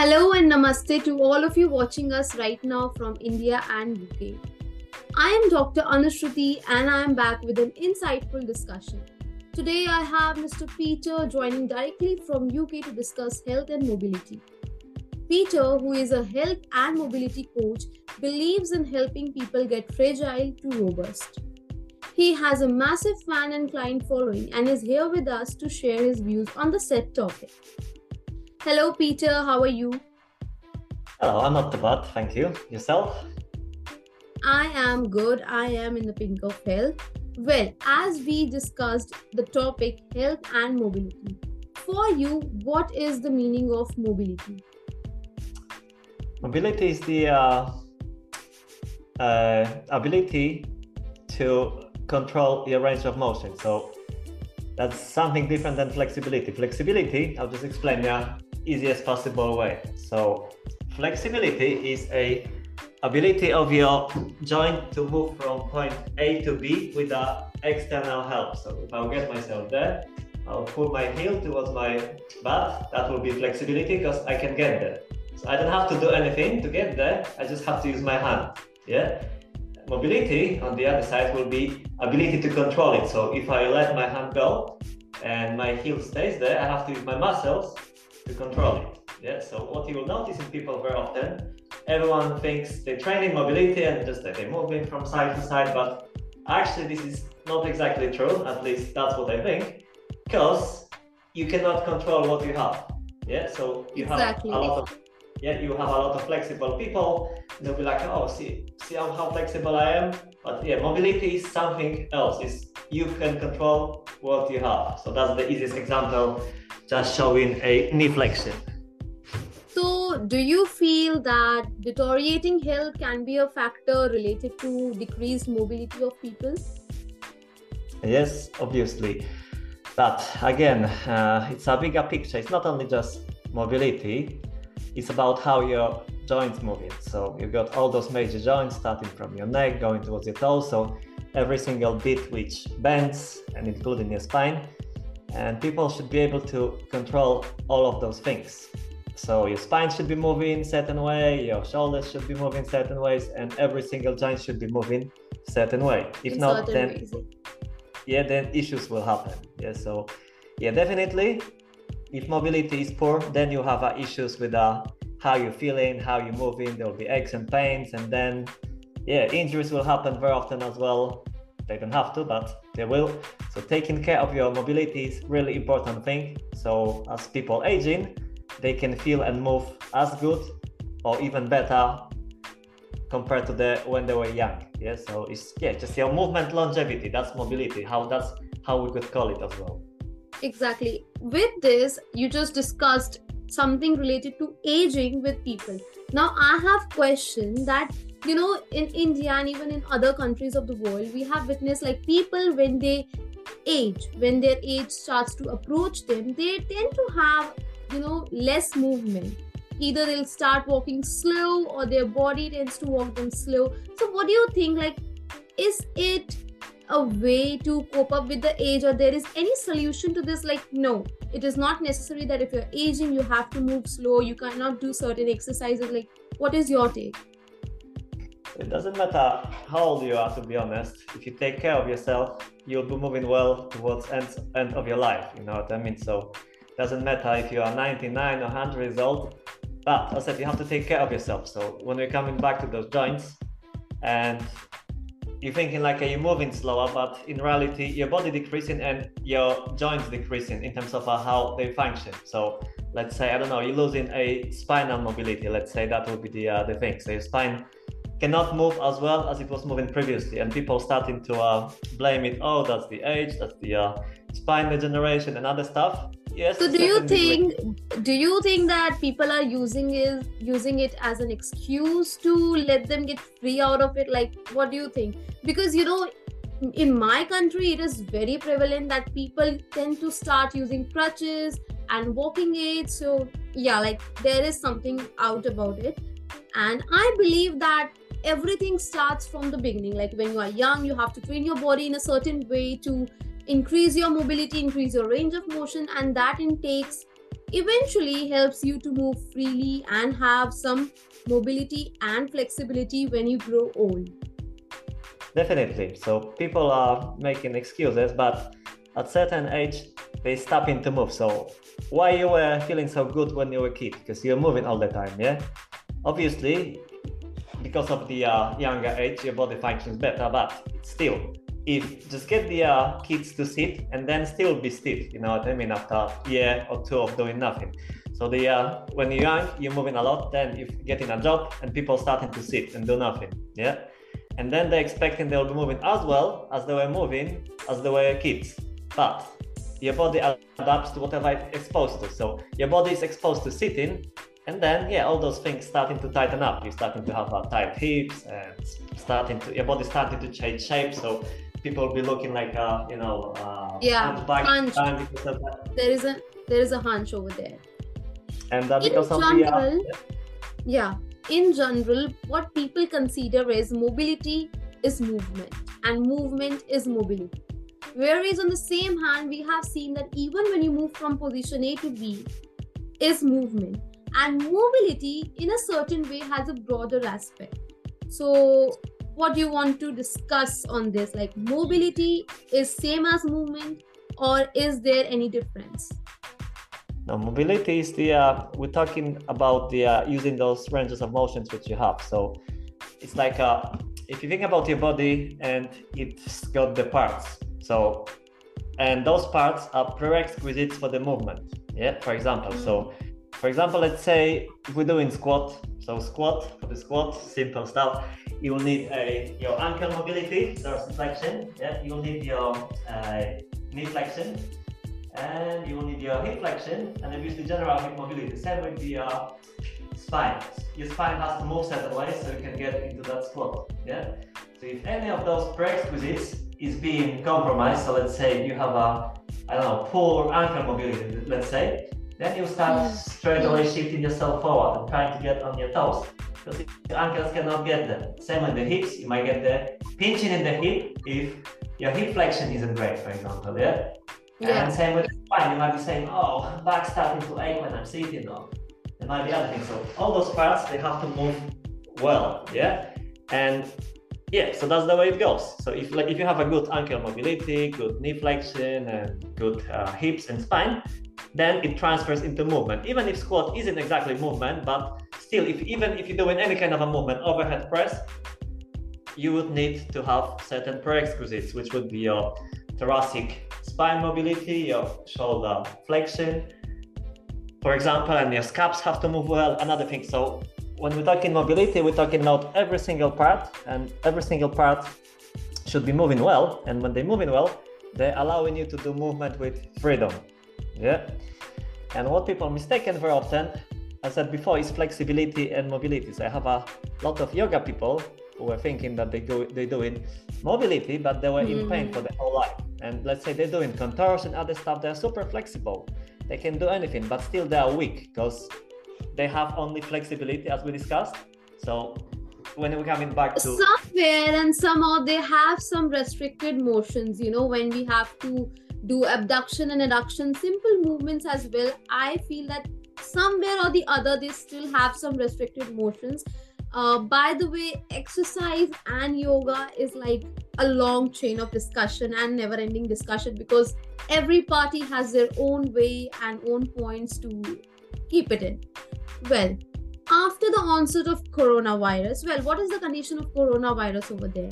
Hello and namaste to all of you watching us right now from India and UK. I am Dr. Anushruti and I am back with an insightful discussion. Today I have Mr. Peter joining directly from UK to discuss health and mobility. Peter, who is a health and mobility coach, believes in helping people get fragile to robust. He has a massive fan and client following and is here with us to share his views on the said topic. Hello, Peter. How are you? Hello, I'm not too bad, thank you. Yourself? I am good. I am in the pink of health. Well, as we discussed the topic health and mobility, for you, what is the meaning of mobility? Mobility is the uh, uh, ability to control your range of motion. So that's something different than flexibility. Flexibility, I'll just explain the easiest possible way. So flexibility is a ability of your joint to move from point A to B without external help. So if I'll get myself there, I'll pull my heel towards my butt. That will be flexibility because I can get there. So I don't have to do anything to get there. I just have to use my hand. Yeah. Mobility on the other side will be ability to control it. So if I let my hand go and my heel stays there, I have to use my muscles to control it. Yeah. So what you will notice in people very often, everyone thinks they're training mobility and just that they're moving from side to side, but actually this is not exactly true. At least that's what I think, because you cannot control what you have. Yeah. So you Exactly. have a lot of yeah, you have a lot of flexible people. They'll be like, oh, see, see how, how flexible I am. But yeah, mobility is something else. Is you can control what you have. So that's the easiest example, just showing a knee flexion. So, do you feel that deteriorating health can be a factor related to decreased mobility of people? Yes, obviously. But again, uh, it's a bigger picture. It's not only just mobility, it's about how your joints move it. So you've got all those major joints starting from your neck, going towards your toes. So every single bit which bends and including your spine. And people should be able to control all of those things. So your spine should be moving certain way, your shoulders should be moving certain ways, and every single joint should be moving certain way. If in not, then ways? yeah, then issues will happen. Yeah, so yeah, definitely. If mobility is poor, then you have uh, issues with uh, how you're feeling, how you're moving. There will be aches and pains, and then yeah, injuries will happen very often as well. They don't have to, but they will. So taking care of your mobility is really important thing. So as people aging, they can feel and move as good or even better compared to the when they were young. Yeah, so it's yeah, just your movement longevity. That's mobility. How that's how we could call it as well. Exactly. With this, you just discussed something related to aging with people. Now, I have question that you know in India and even in other countries of the world, we have witnessed like people when they age, when their age starts to approach them, they tend to have you know less movement. Either they'll start walking slow or their body tends to walk them slow. So, what do you think? Like, is it a way to cope up with the age or there is any solution to this like no it is not necessary that if you're aging you have to move slow you cannot do certain exercises like what is your take It doesn't matter how old you are, to be honest. If you take care of yourself, you'll be moving well towards end end of your life. You know what I mean? So it doesn't matter if you are 99 or 100 years old. But I said, you have to take care of yourself. So when we're coming back to those joints, and you're thinking like are you're moving slower, but in reality, your body decreasing and your joints decreasing in terms of uh, how they function. So let's say I don't know, you're losing a spinal mobility. Let's say that would be the uh, the thing. So your spine cannot move as well as it was moving previously, and people starting to uh, blame it. Oh, that's the age, that's the uh, spine degeneration and other stuff. Yes. so do you think do you think that people are using it using it as an excuse to let them get free out of it like what do you think because you know in my country it is very prevalent that people tend to start using crutches and walking aids so yeah like there is something out about it and i believe that everything starts from the beginning like when you are young you have to train your body in a certain way to increase your mobility increase your range of motion and that in takes eventually helps you to move freely and have some mobility and flexibility when you grow old. Definitely. So people are making excuses, but at certain age they stop in to move. So why you were feeling so good when you were a kid? Because you're moving all the time, yeah. Obviously, because of the uh, younger age, your body functions better. But still, if just get the uh, kids to sit and then still be stiff, you know what I mean? After a year or two of doing nothing. So the uh, when you're young, you're moving a lot. Then you get in a job and people starting to sit and do nothing. Yeah, and then they're expecting they'll be moving as well as they were moving as they were kids. But your body adapts to whatever it's exposed to. So your body is exposed to sitting, and then yeah, all those things starting to tighten up. You're starting to have uh, tight hips and starting to your body starting to change shape. So people will be looking like uh, you know uh, yeah hunch. There is a there is a hunch over there. And uh, because in general, the, yeah. yeah, in general, what people consider is mobility is movement, and movement is mobility Whereas on the same hand, we have seen that even when you move from position A to B, is movement. And mobility, in a certain way, has a broader aspect. So, what do you want to discuss on this? Like, mobility is same as movement, or is there any difference? Now, mobility is the uh, we're talking about the uh, using those ranges of motions which you have. So, it's like uh, if you think about your body and it's got the parts so, and those parts are prerequisites for the movement. Yeah, for example. So, for example, let's say if we're doing squat. So, squat for the squat, simple stuff. You will need a your ankle mobility, dorsiflexion. Yeah, you will need your uh, knee flexion, and you will need your hip flexion, and obviously general hip mobility. Same with the uh, spine. Your spine has to move certain ways so you can get into that squat. Yeah. So if any of those prerequisites is being compromised, so let's say you have a, I don't know, poor ankle mobility, let's say, then you start mm. straight away shifting yourself forward and trying to get on your toes because your ankles cannot get there. Same with the hips, you might get there pinching in the hip if your hip flexion isn't great, for example, yeah? yeah. And same with the spine, you might be saying, oh, back starting to ache when I'm sitting, or there might be other things. So all those parts, they have to move well, yeah? And yeah, so that's the way it goes. So if like if you have a good ankle mobility, good knee flexion, and good uh, hips and spine, then it transfers into movement. Even if squat isn't exactly movement, but still, if even if you're doing any kind of a movement, overhead press, you would need to have certain prerequisites, which would be your thoracic spine mobility, your shoulder flexion, for example, and your scaps have to move well. Another thing. So when we're talking mobility, we're talking about every single part, and every single part should be moving well. And when they're moving well, they're allowing you to do movement with freedom. Yeah. And what people mistaken very often, I said before, is flexibility and mobility. So I have a lot of yoga people who were thinking that they go they're doing mobility, but they were mm. in pain for the whole life. And let's say they're doing contours and other stuff, they're super flexible. They can do anything, but still they are weak because they have only flexibility as we discussed. So when we're coming back to somewhere and somehow they have some restricted motions, you know, when we have to do abduction and adduction, simple movements as well. I feel that somewhere or the other they still have some restricted motions. Uh, by the way, exercise and yoga is like a long chain of discussion and never ending discussion because every party has their own way and own points to keep it in. Well, after the onset of coronavirus, well, what is the condition of coronavirus over there?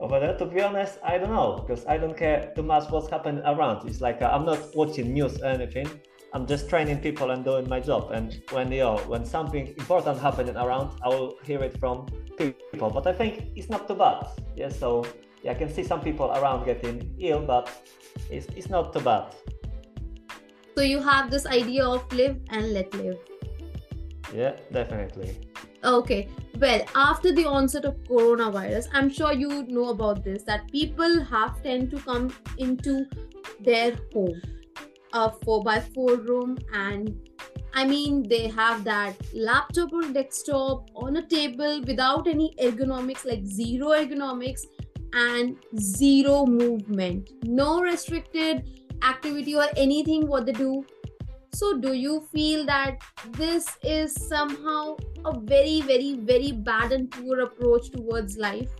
Over there, to be honest, I don't know because I don't care too much what's happening around. It's like uh, I'm not watching news or anything. I'm just training people and doing my job. And when you know, when something important happening around, I will hear it from people. But I think it's not too bad. Yeah, so yeah, I can see some people around getting ill, but it's, it's not too bad. So you have this idea of live and let live. Yeah, definitely. Okay. Well, after the onset of coronavirus, I'm sure you know about this that people have tend to come into their home, a four by four room, and I mean they have that laptop or desktop on a table without any ergonomics, like zero ergonomics and zero movement, no restricted activity or anything what they do. So do you feel that this is somehow a very very very bad and poor approach towards life?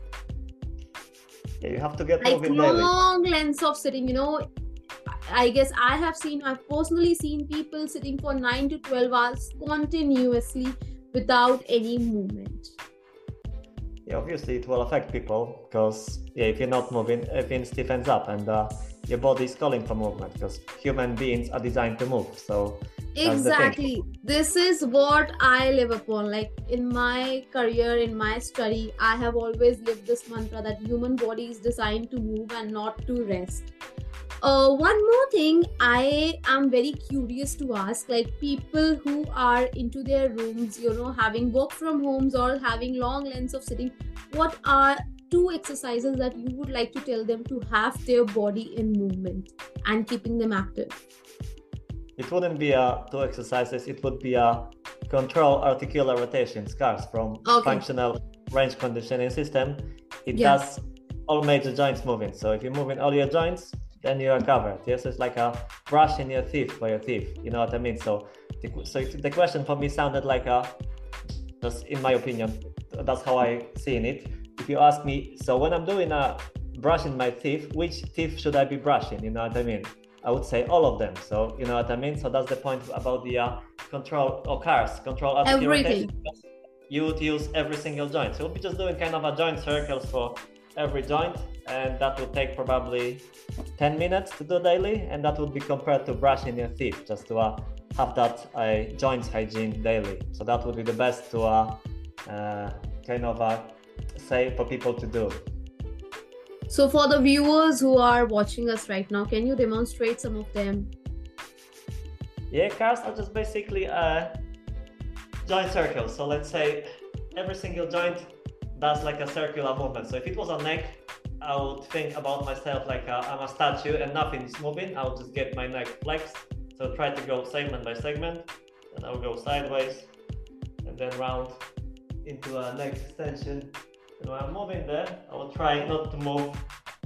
Yeah, you have to get like long lengths of sitting you know. I guess i have seen i've personally seen people sitting for 9 to 12 hours continuously without any movement. Yeah, obviously it will affect people because yeah, if you're not moving, everything stiffens up and uh, your body is calling for movement because human beings are designed to move. So exactly. This is what i live upon. Like in my career in my study i have always lived this mantra that human body is designed to move and not to rest. Uh, one more thing i am very curious to ask like people who are into their rooms you know having work from homes or having long lengths of sitting what are two exercises that you would like to tell them to have their body in movement and keeping them active. It wouldn't be a two exercises it would be a control articular rotations CARS from Okay. functional range conditioning system. It Yeah. does all major joints moving. So if you're moving all your joints then you are covered. Yes it's like a brushing your teeth for your teeth. You know what i mean? So the, so the question for me sounded like a just in my opinion that's how i seen it if you ask me so when i'm doing a brushing my teeth which teeth should i be brushing you know what i mean I would say all of them. So you know what I mean. So that's the point about the uh, control or CARS control Everything. You would use every single joint. So we'll be just doing kind of a joint circles for every joint, and that would take probably 10 minutes to do daily, and that would be compared to brushing your teeth, just to uh, have that uh, joint hygiene daily. So that would be the best to uh, uh, kind of uh, say for people to do. So, for the viewers who are watching us right now, can you demonstrate some of them? Yeah, CARS are just basically uh, joint circles. So let's say every single joint does like a circular movement. So if it was a neck, I would think about myself like i I'm a statue and nothing is moving. I would just get my neck flexed. So try to go segment by segment, and I'll go sideways and then round into a neck extension. And when I'm moving there, I will try not to move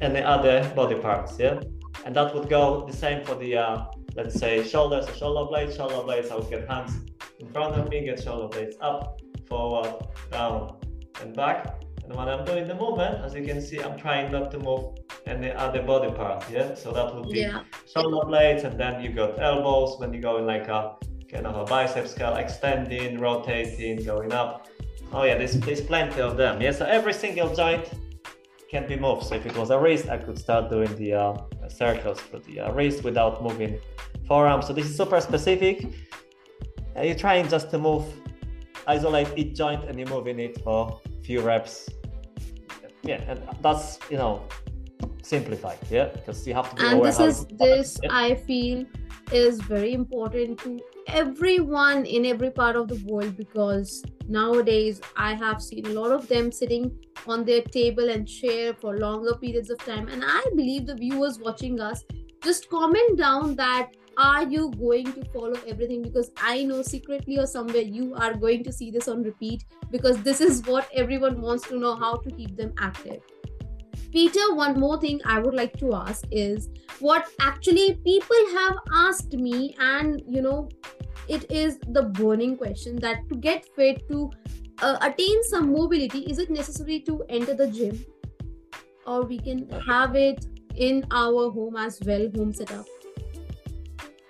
any other body parts. Yeah, and that would go the same for the uh, let's say shoulders shoulder blades. Shoulder blades, I would get hands in front of me, get shoulder blades up, forward, down, and back. And when I'm doing the movement, as you can see, I'm trying not to move any other body part. Yeah, so that would be Yeah. shoulder blades, and then you got elbows when you go in like a kind of a biceps curl, extending, rotating, going up. Oh yeah, there's, there's plenty of them. Yeah, so every single joint can be moved. So if it was a wrist, I could start doing the uh, circles for the uh, wrist without moving forearm. So this is super specific. Uh, you're trying just to move, isolate each joint, and you're moving it for a few reps. Yeah, and that's you know simplified. Yeah, because you have to be and this is this Yeah. i feel is very important to everyone in every part of the world because nowadays i have seen a lot of them sitting on their table and chair for longer periods of time. And i believe the viewers watching us just comment down that are you going to follow everything? Because i know secretly or somewhere you are going to see this on repeat because this is what everyone wants to know how to keep them active. Peter one more thing i would like to ask is what actually people have asked me and you know it is the burning question that to get fit to uh, attain some mobility is it necessary to enter the gym? Or we can have it in our home as well home setup.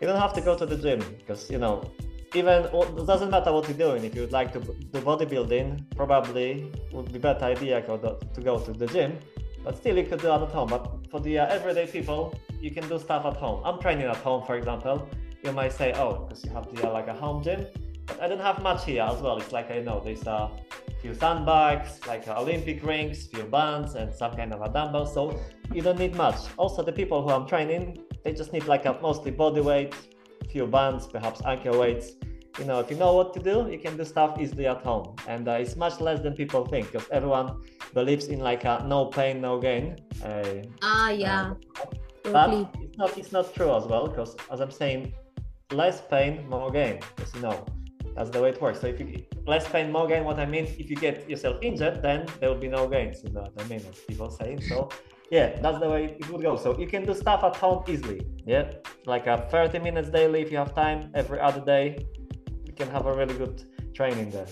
You don't have to go to the gym because you know even it doesn't matter what you're doing. If you would like to do bodybuilding probably would be better idea to, to go to the gym. But still you could do it at home. But for the uh, everyday people you can do stuff at home. I'm training at home for example you might say oh because you have the uh, like a home gym. But i don't have much here as well. It's like i know there's a few sandbags like uh, olympic rings few bands and some kind of a dumbbell. So you don't need much. Also the people who i'm training they just need like a mostly body weight few bands perhaps ankle weights. You know if you know what to do you can do stuff easily at home. And uh, it's much less than people think because everyone believes in like a no pain no gain. Uh, ah yeah. but totally. it's not it's not true as well because as i'm saying less pain more gain because you know that's the way it works so if you less pain more gain what i mean if you get yourself injured then there will be no gains you know what i mean as people saying so yeah, that's the way it would go. So you can do stuff at home easily. Yeah, like a 30 minutes daily if you have time every other day. You can have a really good training there.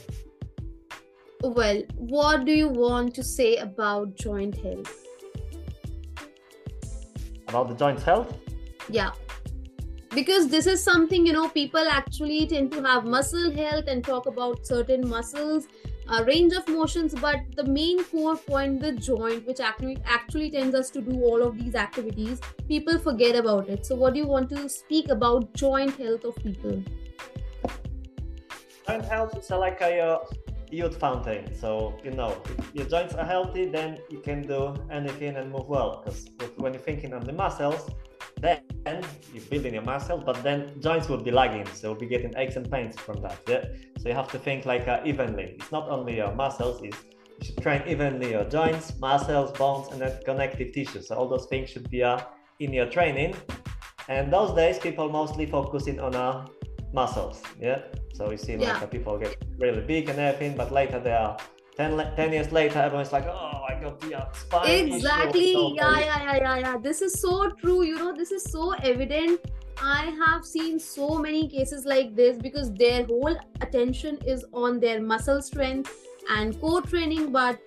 Well, what do you want to say about joint health? About the joint health? Yeah. Because this is something, you know, people actually tend to have muscle health and talk about certain muscles a range of motions but the main core point the joint which actually actually tends us to do all of these activities people forget about it. So what do you want to speak about joint health of people? Joint health is like a uh, youth fountain. So you know if your joints are healthy then you can do anything and move well. Because when you're thinking on the muscles then you're building your muscle, but then joints will be lagging, so you'll be getting aches and pains from that. Yeah, so you have to think like uh, evenly. It's not only your muscles; it's you should train evenly your joints, muscles, bones, and then connective tissues. So all those things should be uh, in your training. And those days, people mostly focusing on uh, muscles. Yeah, so you see like yeah. Uh, people get really big and everything, but later they are 10, 10 years later, everyone's like, oh, Got the uh. Exactly. Yeah, yeah, yeah, yeah, yeah. This is so true. You know, this is so evident. I have seen so many cases like this because their whole attention is on their muscle strength and core training, but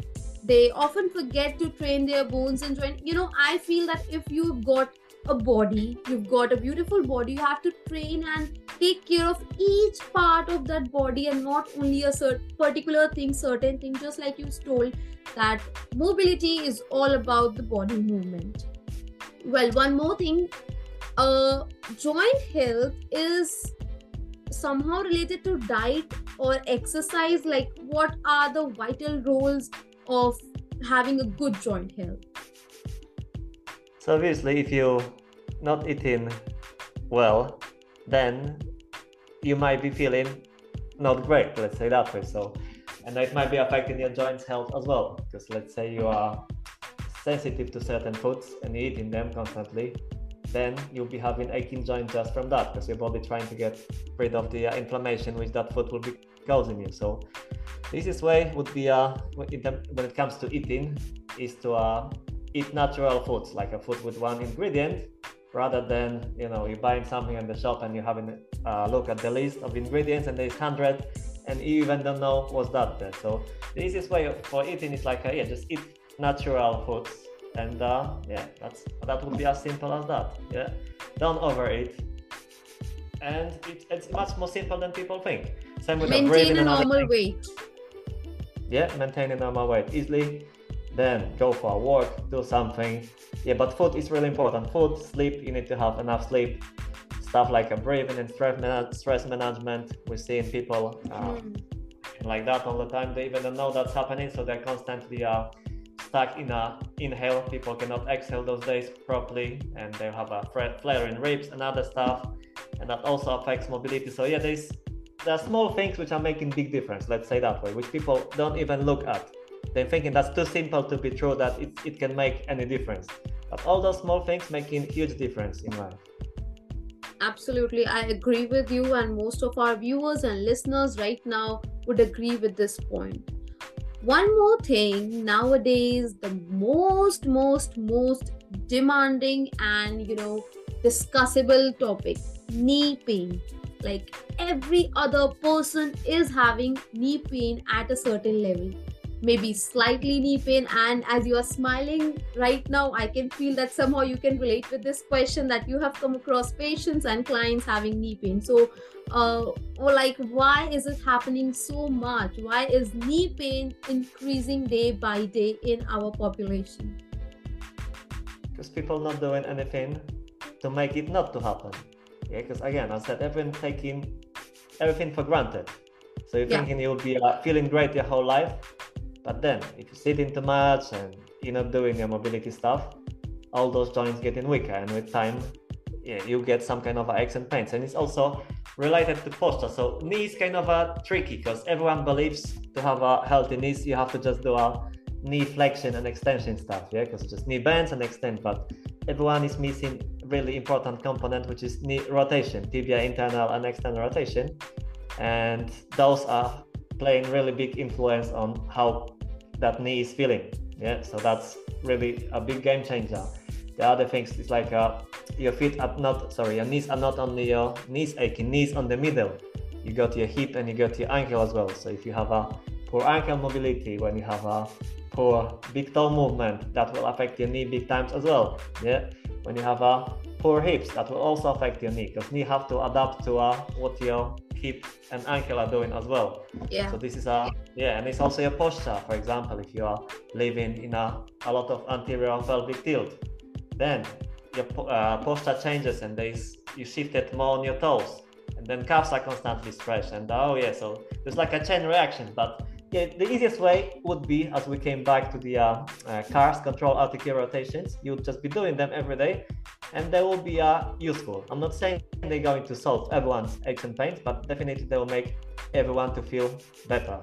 they often forget to train their bones and joint. You know, I feel that if you've got a body, you've got a beautiful body, you have to train and take care of each part of that body and not only a certain particular thing, certain thing, just like you told that mobility is all about the body movement. Well, one more thing, uh, joint health is somehow related to diet or exercise. Like, what are the vital roles of having a good joint health? So obviously, if you not eating well, then you might be feeling not great. Let's say that way. So, and it might be affecting your joints health as well. Because let's say you are sensitive to certain foods and eating them constantly, then you'll be having aching joints just from that because your body trying to get rid of the uh, inflammation which that food will be causing you. So, the easiest way would be uh, when it comes to eating is to uh, eat natural foods like a food with one ingredient rather than you know you're buying something in the shop and you having a uh, look at the list of ingredients and there's 100 and you even don't know what's that there. So the easiest way for eating is like uh, yeah just eat natural foods and uh, yeah that's that would be as simple as that yeah. Don't overeat and it, it's much more simple than people think. Same with maintain a normal weight. Yeah maintain a normal weight. Easily then go for a walk, do something. Yeah, but food is really important. Food, sleep, you need to have enough sleep. Stuff like a breathing and stress management. We're seeing people uh, mm. like that all the time. They even don't know that's happening, so they're constantly uh, stuck in a inhale. People cannot exhale those days properly, and they have a flare in ribs and other stuff, and that also affects mobility. So yeah, there's there are small things which are making big difference. Let's say that way, which people don't even look at they're thinking that's too simple to be true that it, it can make any difference. But all those small things making huge difference in life. Absolutely i agree with you and most of our viewers and listeners right now would agree with this point. point. One more thing nowadays the most most most demanding and you know discussable topic knee pain. Like every other person is having knee pain at a certain level maybe slightly knee pain and as you are smiling right now i can feel that somehow you can relate with this question that you have come across patients and clients having knee pain. So uh, or like why is it happening so much? Why is knee pain increasing day by day in our population? Because people not doing anything to make it not to happen. Yeah because again i said everyone taking everything for granted. So you're yeah. thinking you'll be uh, feeling great your whole life but then, if you sit in too much and you're not doing your mobility stuff, all those joints getting weaker, and with time, yeah, you get some kind of aches and pains. And it's also related to posture. So knee is kind of a tricky because everyone believes to have a healthy knees, you have to just do a knee flexion and extension stuff, yeah, because just knee bends and extend. But everyone is missing really important component, which is knee rotation, tibia internal and external rotation, and those are playing really big influence on how that knee is feeling. Yeah, so that's really a big game changer. The other things is like uh, your feet are not sorry, your knees are not only your knees aching, knees on the middle. You got your hip and you got your ankle as well. So if you have a poor ankle mobility, when you have a poor big toe movement, that will affect your knee big times as well. Yeah. When you have a poor hips, that will also affect your knee because knee have to adapt to uh, what your hip and ankle are doing as well. Yeah. So this is a yeah, and it's also your posture. For example, if you are living in a, a lot of anterior pelvic tilt, then your uh, posture changes and there's you shift it more on your toes, and then calves are constantly stretched. And oh yeah, so there's like a chain reaction. But yeah, the easiest way would be as we came back to the uh, uh, CARS control articular rotations. You would just be doing them every day and they will be uh, useful. I'm not saying they're going to solve everyone's aches and pains, but definitely they will make everyone to feel better.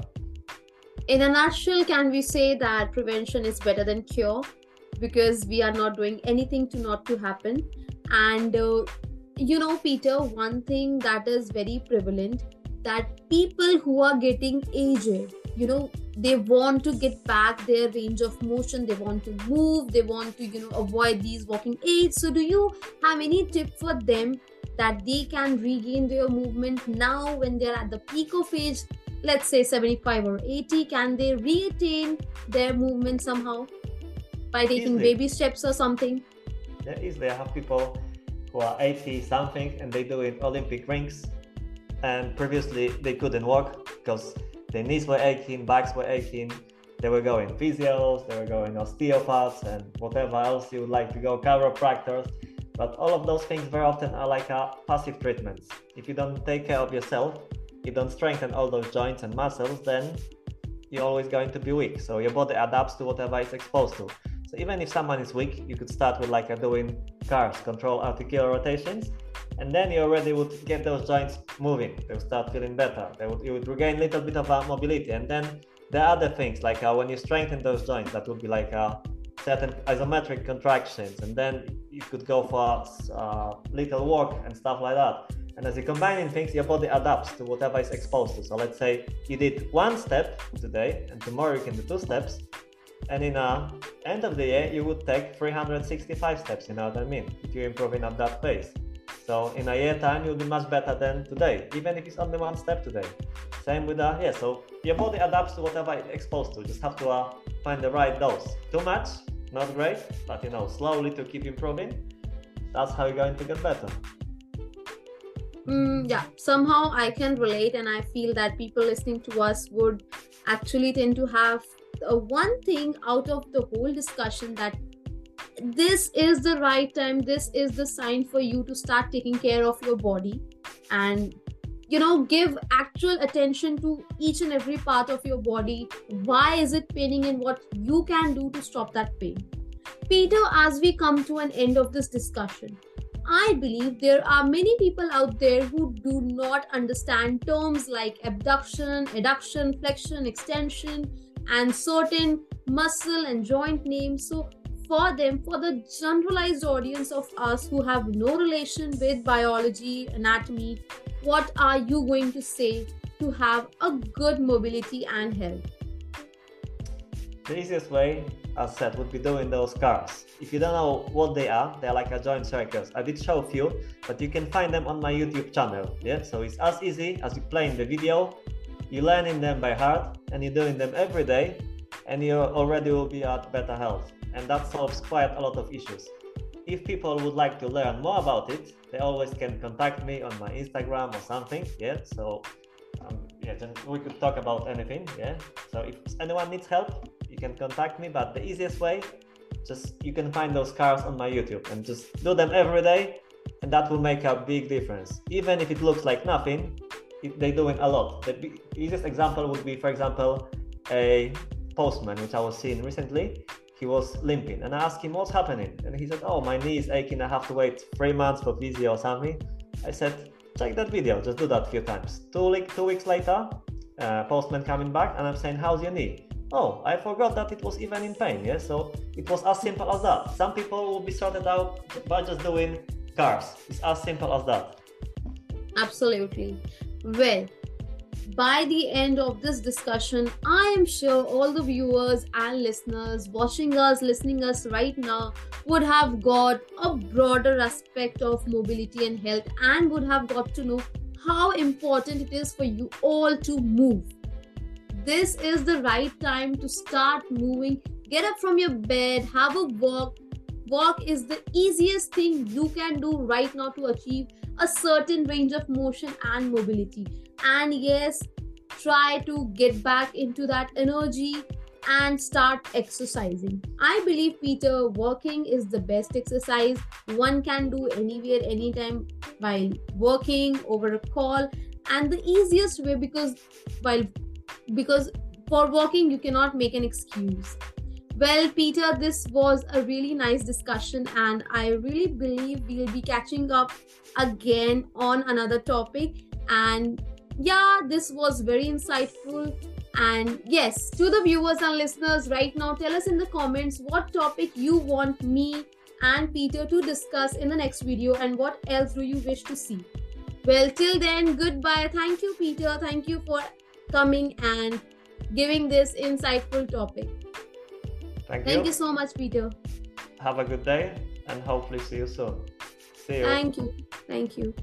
In a nutshell, can we say that prevention is better than cure because we are not doing anything to not to happen? And uh, you know, Peter, one thing that is very prevalent that people who are getting aged, you know, they want to get back their range of motion they want to move they want to you know avoid these walking aids. So do you have any tip for them that they can regain their movement now when they're at the peak of age? Let's say 75 or 80 can they retain their movement somehow by taking easily. baby steps or something? Yeah easily. I have people who are 80 something and they do in olympic rings. And previously they couldn't walk because their knees were aching, backs were aching. They were going physios, they were going osteopaths, and whatever else you would like to go, chiropractors. But all of those things very often are like a passive treatments. If you don't take care of yourself, you don't strengthen all those joints and muscles, then you're always going to be weak. So your body adapts to whatever it's exposed to. So even if someone is weak, you could start with like a doing CARS, control articular rotations, and then you already would get those joints moving. They would start feeling better. They would, you would regain a little bit of uh, mobility. And then are other things like uh, when you strengthen those joints, that would be like uh, certain isometric contractions. And then you could go for uh, little walk and stuff like that. And as you're combining things, your body adapts to whatever is exposed to. So let's say you did one step today, and tomorrow you can do two steps. And in the end of the year, you would take 365 steps. You know what I mean? If you're improving at that pace. So in a year time, you'll be much better than today, even if it's only one step today. Same with uh, yeah. So your body adapts to whatever it's exposed to. You just have to uh, find the right dose. Too much, not great, but you know, slowly to keep improving. That's how you're going to get better. Mm, yeah, somehow I can relate, and I feel that people listening to us would actually tend to have uh, one thing out of the whole discussion that this is the right time this is the sign for you to start taking care of your body and you know give actual attention to each and every part of your body why is it paining and what you can do to stop that pain peter as we come to an end of this discussion I believe there are many people out there who do not understand terms like abduction, adduction, flexion, extension, and certain muscle and joint names. So, for them, for the generalized audience of us who have no relation with biology, anatomy, what are you going to say to have a good mobility and health? The easiest way, as said, would be doing those CARS. If you don't know what they are, they're like a joint circles. I did show a few, but you can find them on my YouTube channel. Yeah, so it's as easy as you playing the video, you learning them by heart, and you're doing them every day, and you already will be at better health and that solves quite a lot of issues. If people would like to learn more about it, they always can contact me on my Instagram or something. Yeah, so um, yeah, then we could talk about anything. Yeah, so if anyone needs help, you can contact me. But the easiest way, just you can find those CARS on my YouTube and just do them every day, and that will make a big difference. Even if it looks like nothing, it, they're doing a lot. The easiest example would be, for example, a postman, which I was seeing recently he was limping. And I asked him what's happening? And he said oh my knee is aching. I have to wait three months for physio or something. I said check that video. Just do that a few times. Two, two weeks later uh, postman coming back and I'm saying how's your knee? Oh I forgot that it was even in pain. Yeah so it was as simple as that. Some people will be sorted out by just doing CARS it's as simple as that. Absolutely. Well by the end of this discussion, I am sure all the viewers and listeners watching us, listening us right now would have got a broader aspect of mobility and health and would have got to know how important it is for you all to move. This is the right time to start moving. Get up from your bed, have a walk. Walk is the easiest thing you can do right now to achieve a certain range of motion and mobility. And yes, try to get back into that energy and start exercising. I believe, Peter, walking is the best exercise one can do anywhere, anytime while working over a call, and the easiest way because while because for walking you cannot make an excuse. Well, Peter, this was a really nice discussion, and I really believe we'll be catching up again on another topic. And yeah, this was very insightful. And yes, to the viewers and listeners right now, tell us in the comments what topic you want me and Peter to discuss in the next video and what else do you wish to see. Well, till then, goodbye. Thank you, Peter. Thank you for coming and giving this insightful topic. Thank, Thank you. you so much, Peter. Have a good day and hopefully see you soon. See you. Thank you. Thank you.